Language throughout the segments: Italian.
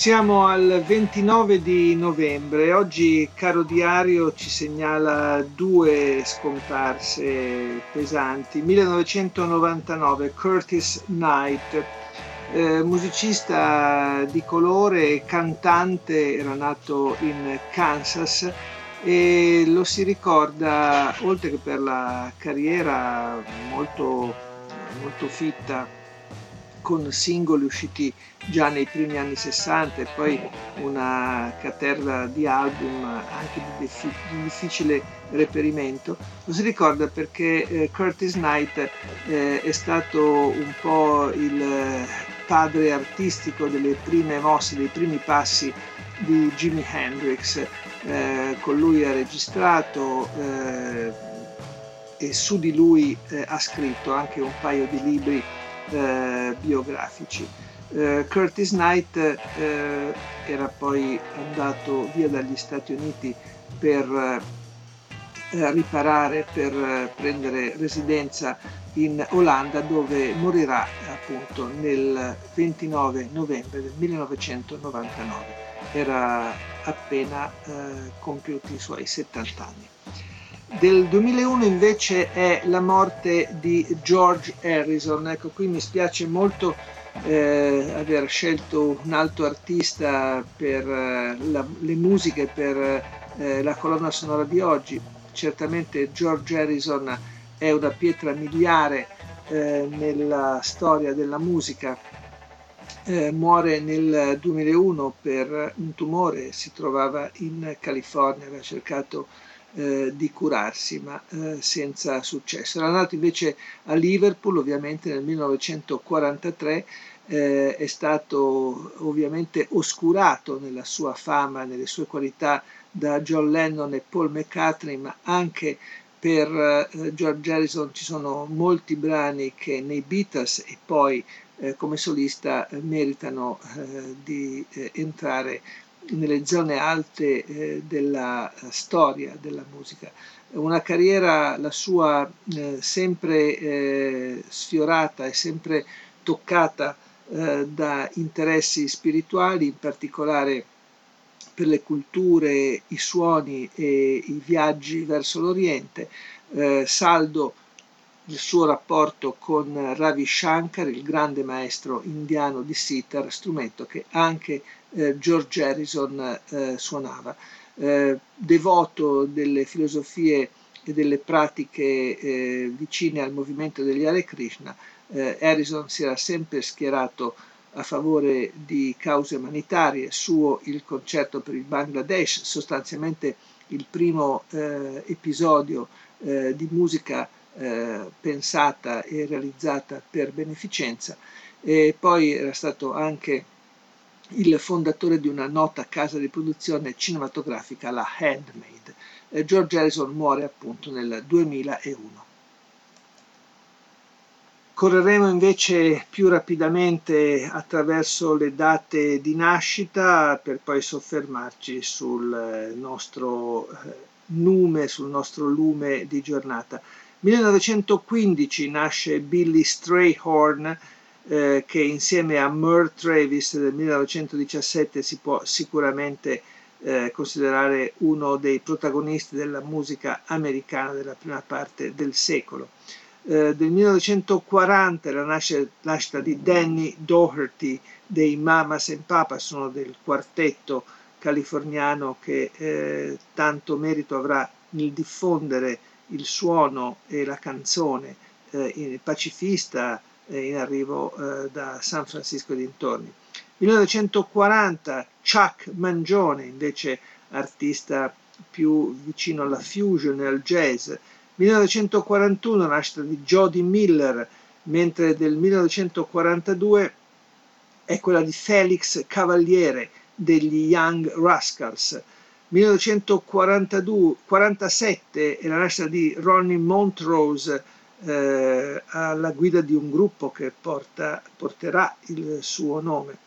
Siamo al 29 di novembre. Oggi Caro Diario ci segnala due scomparse pesanti. 1999 Curtis Knight, eh, musicista di colore, cantante, era nato in Kansas e lo si ricorda, oltre che per la carriera molto, molto fitta con singoli usciti già nei primi anni 60 e poi una caterva di album anche di, difficile reperimento, lo si ricorda perché eh, Curtis Knight eh, è stato un po' il padre artistico delle prime mosse, dei primi passi di Jimi Hendrix, eh, con lui ha registrato e su di lui ha scritto anche un paio di libri eh, biografici. Eh, Curtis Knight eh, era poi andato via dagli Stati Uniti per eh, riparare, per eh, prendere residenza in Olanda dove morirà appunto nel 29 novembre del 1999. Era appena compiuti i suoi 70 anni. Del 2001 invece è la morte di George Harrison. Ecco, qui mi spiace molto eh, aver scelto un altro artista per eh, la, le musiche, per eh, la colonna sonora di oggi. Certamente George Harrison è una pietra miliare eh, nella storia della musica. Eh, muore nel 2001 per un tumore, si trovava in California, aveva cercato eh, di curarsi, ma eh, senza successo. Era nato invece a Liverpool, ovviamente nel 1943, eh, è stato ovviamente oscurato nella sua fama, nelle sue qualità da John Lennon e Paul McCartney, ma anche per eh, George Harrison ci sono molti brani che nei Beatles e poi eh, come solista meritano di entrare nelle zone alte eh, della storia della musica. Una carriera, la sua, eh, sempre eh, sfiorata e sempre toccata eh, da interessi spirituali, in particolare per le culture, i suoni e i viaggi verso l'Oriente, eh, saldo il suo rapporto con Ravi Shankar, il grande maestro indiano di sitar, strumento che anche eh, George Harrison eh, suonava. Eh, devoto delle filosofie e delle pratiche eh, vicine al movimento degli Hare Krishna, eh, Harrison si era sempre schierato a favore di cause umanitarie, suo il concerto per il Bangladesh, sostanzialmente il primo eh, episodio di musica eh, pensata e realizzata per beneficenza e poi era stato anche il fondatore di una nota casa di produzione cinematografica, la Handmade. Eh, George Harrison muore appunto nel 2001. Correremo invece più rapidamente attraverso le date di nascita per poi soffermarci sul eh, nostro nume, sul nostro lume di giornata. 1915 nasce Billy Strayhorn eh, che insieme a Merle Travis del 1917 si può sicuramente eh, considerare uno dei protagonisti della musica americana della prima parte del secolo. Eh, del 1940 la nascita di Danny Doherty dei Mamas and Papas, sono del quartetto californiano che eh, tanto merito avrà nel diffondere il suono e la canzone eh, pacifista eh, in arrivo eh, da San Francisco e dintorni. 1940 Chuck Mangione, invece artista più vicino alla fusion e al jazz. 1941 nascita di Jody Miller, mentre del 1942 è quella di Felix Cavaliere degli Young Rascals. 1947 è la nascita di Ronnie Montrose eh, alla guida di un gruppo che porta, porterà il suo nome.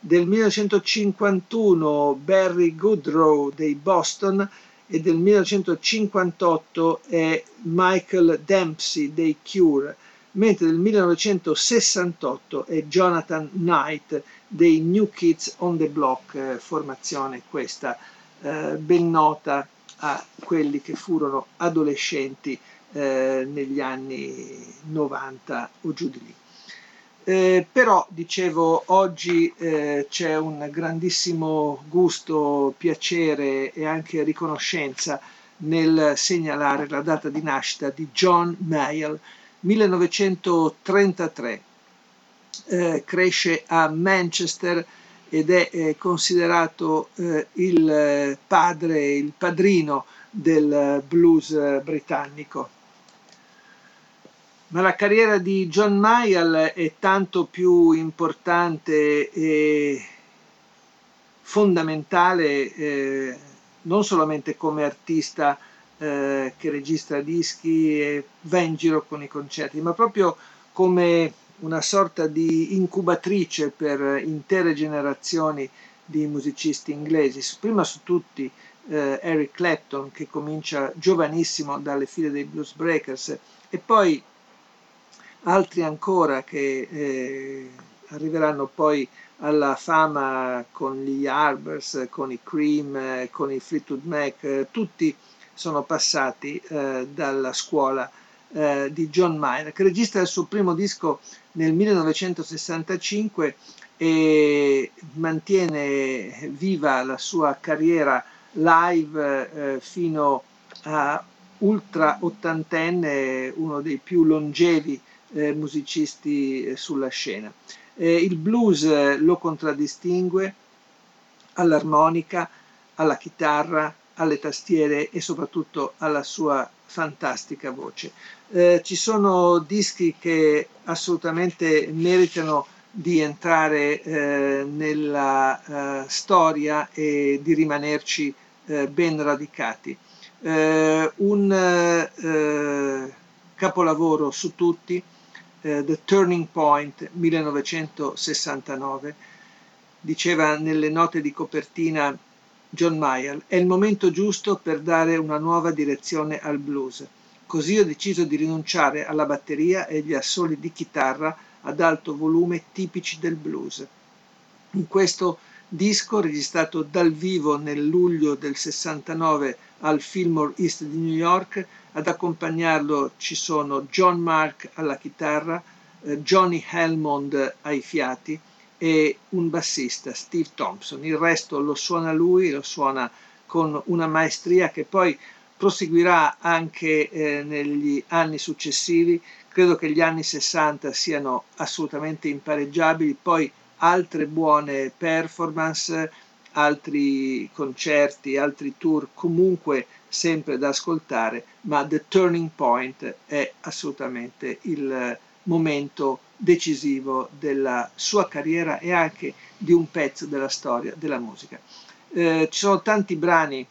Del 1951 Barry Goodrow dei Boston e del 1958 è Michael Dempsey dei Cure mentre nel 1968 è Jonathan Knight dei New Kids on the Block, eh, formazione questa eh, ben nota a quelli che furono adolescenti eh, negli anni 90 o giù di lì. Eh, però, dicevo, oggi eh, c'è un grandissimo gusto, piacere e anche riconoscenza nel segnalare la data di nascita di John Mayall, 1933. Eh, cresce a Manchester ed è eh, considerato eh, il padre, il padrino del blues britannico. Ma la carriera di John Mayall è tanto più importante e fondamentale eh, non solamente come artista eh, che registra dischi e va in giro con i concerti, ma proprio come una sorta di incubatrice per intere generazioni di musicisti inglesi, prima su tutti eh, Eric Clapton che comincia giovanissimo dalle file dei Blues Breakers e poi altri ancora che eh, arriveranno poi alla fama con gli Yardbirds, con i Cream, eh, con i Fleetwood Mac, eh, tutti sono passati eh, dalla scuola eh, di John Mayer, che registra il suo primo disco nel 1965 e mantiene viva la sua carriera live eh, fino a ultra ottantenne, uno dei più longevi eh, musicisti eh, sulla scena. Eh, il blues lo contraddistingue all'armonica, alla chitarra, alle tastiere e soprattutto alla sua fantastica voce. Eh, ci sono dischi che assolutamente meritano di entrare eh, nella eh, storia e di rimanerci eh, ben radicati. Eh, un eh, capolavoro su tutti, The Turning Point 1969, diceva nelle note di copertina John Mayall, è il momento giusto per dare una nuova direzione al blues. Così ho deciso di rinunciare alla batteria e agli assoli di chitarra ad alto volume tipici del blues. In questo disco, registrato dal vivo nel luglio del 69 al Fillmore East di New York, ad accompagnarlo ci sono John Mark alla chitarra, eh, Johnny Helmond ai fiati, e un bassista, Steve Thompson. Il resto lo suona lui, lo suona con una maestria che poi proseguirà anche eh, negli anni successivi. Credo che gli anni 60 siano assolutamente impareggiabili, poi altre buone performance, altri concerti, altri tour comunque sempre da ascoltare, ma The Turning Point è assolutamente il momento decisivo della sua carriera e anche di un pezzo della storia della musica. Eh, ci sono tanti brani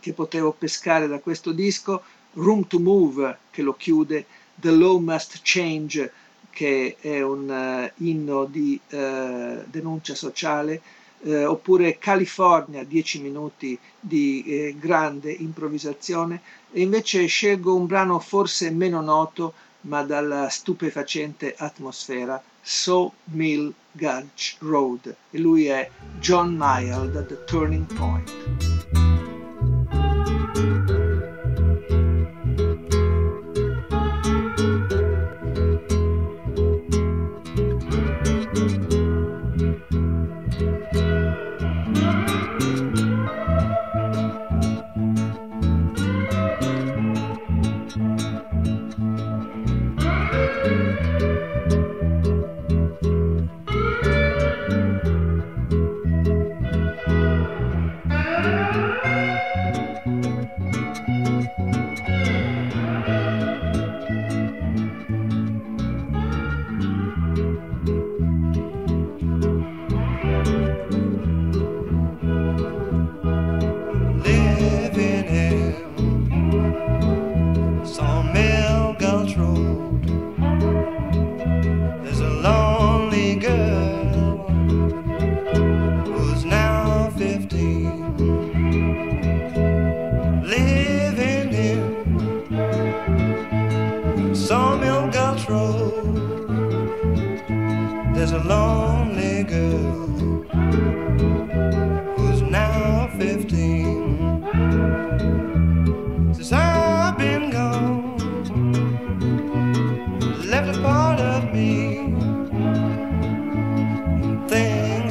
che potevo pescare da questo disco, Room to Move che lo chiude, The Law Must Change che è un uh, inno di uh, denuncia sociale, uh, oppure California, 10 minuti di eh, grande improvvisazione, e invece scelgo un brano forse meno noto, ma dalla stupefacente atmosfera So Mill Gulch Road e lui è John Mayall da The Turning Point.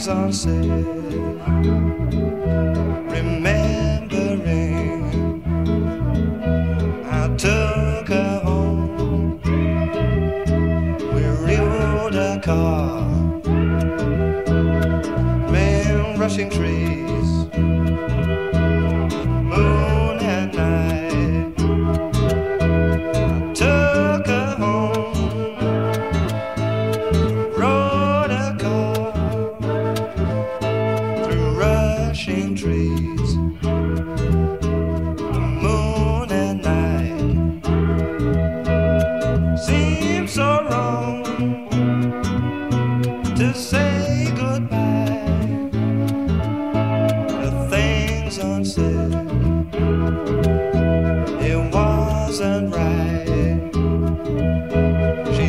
things are said.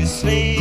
sleep.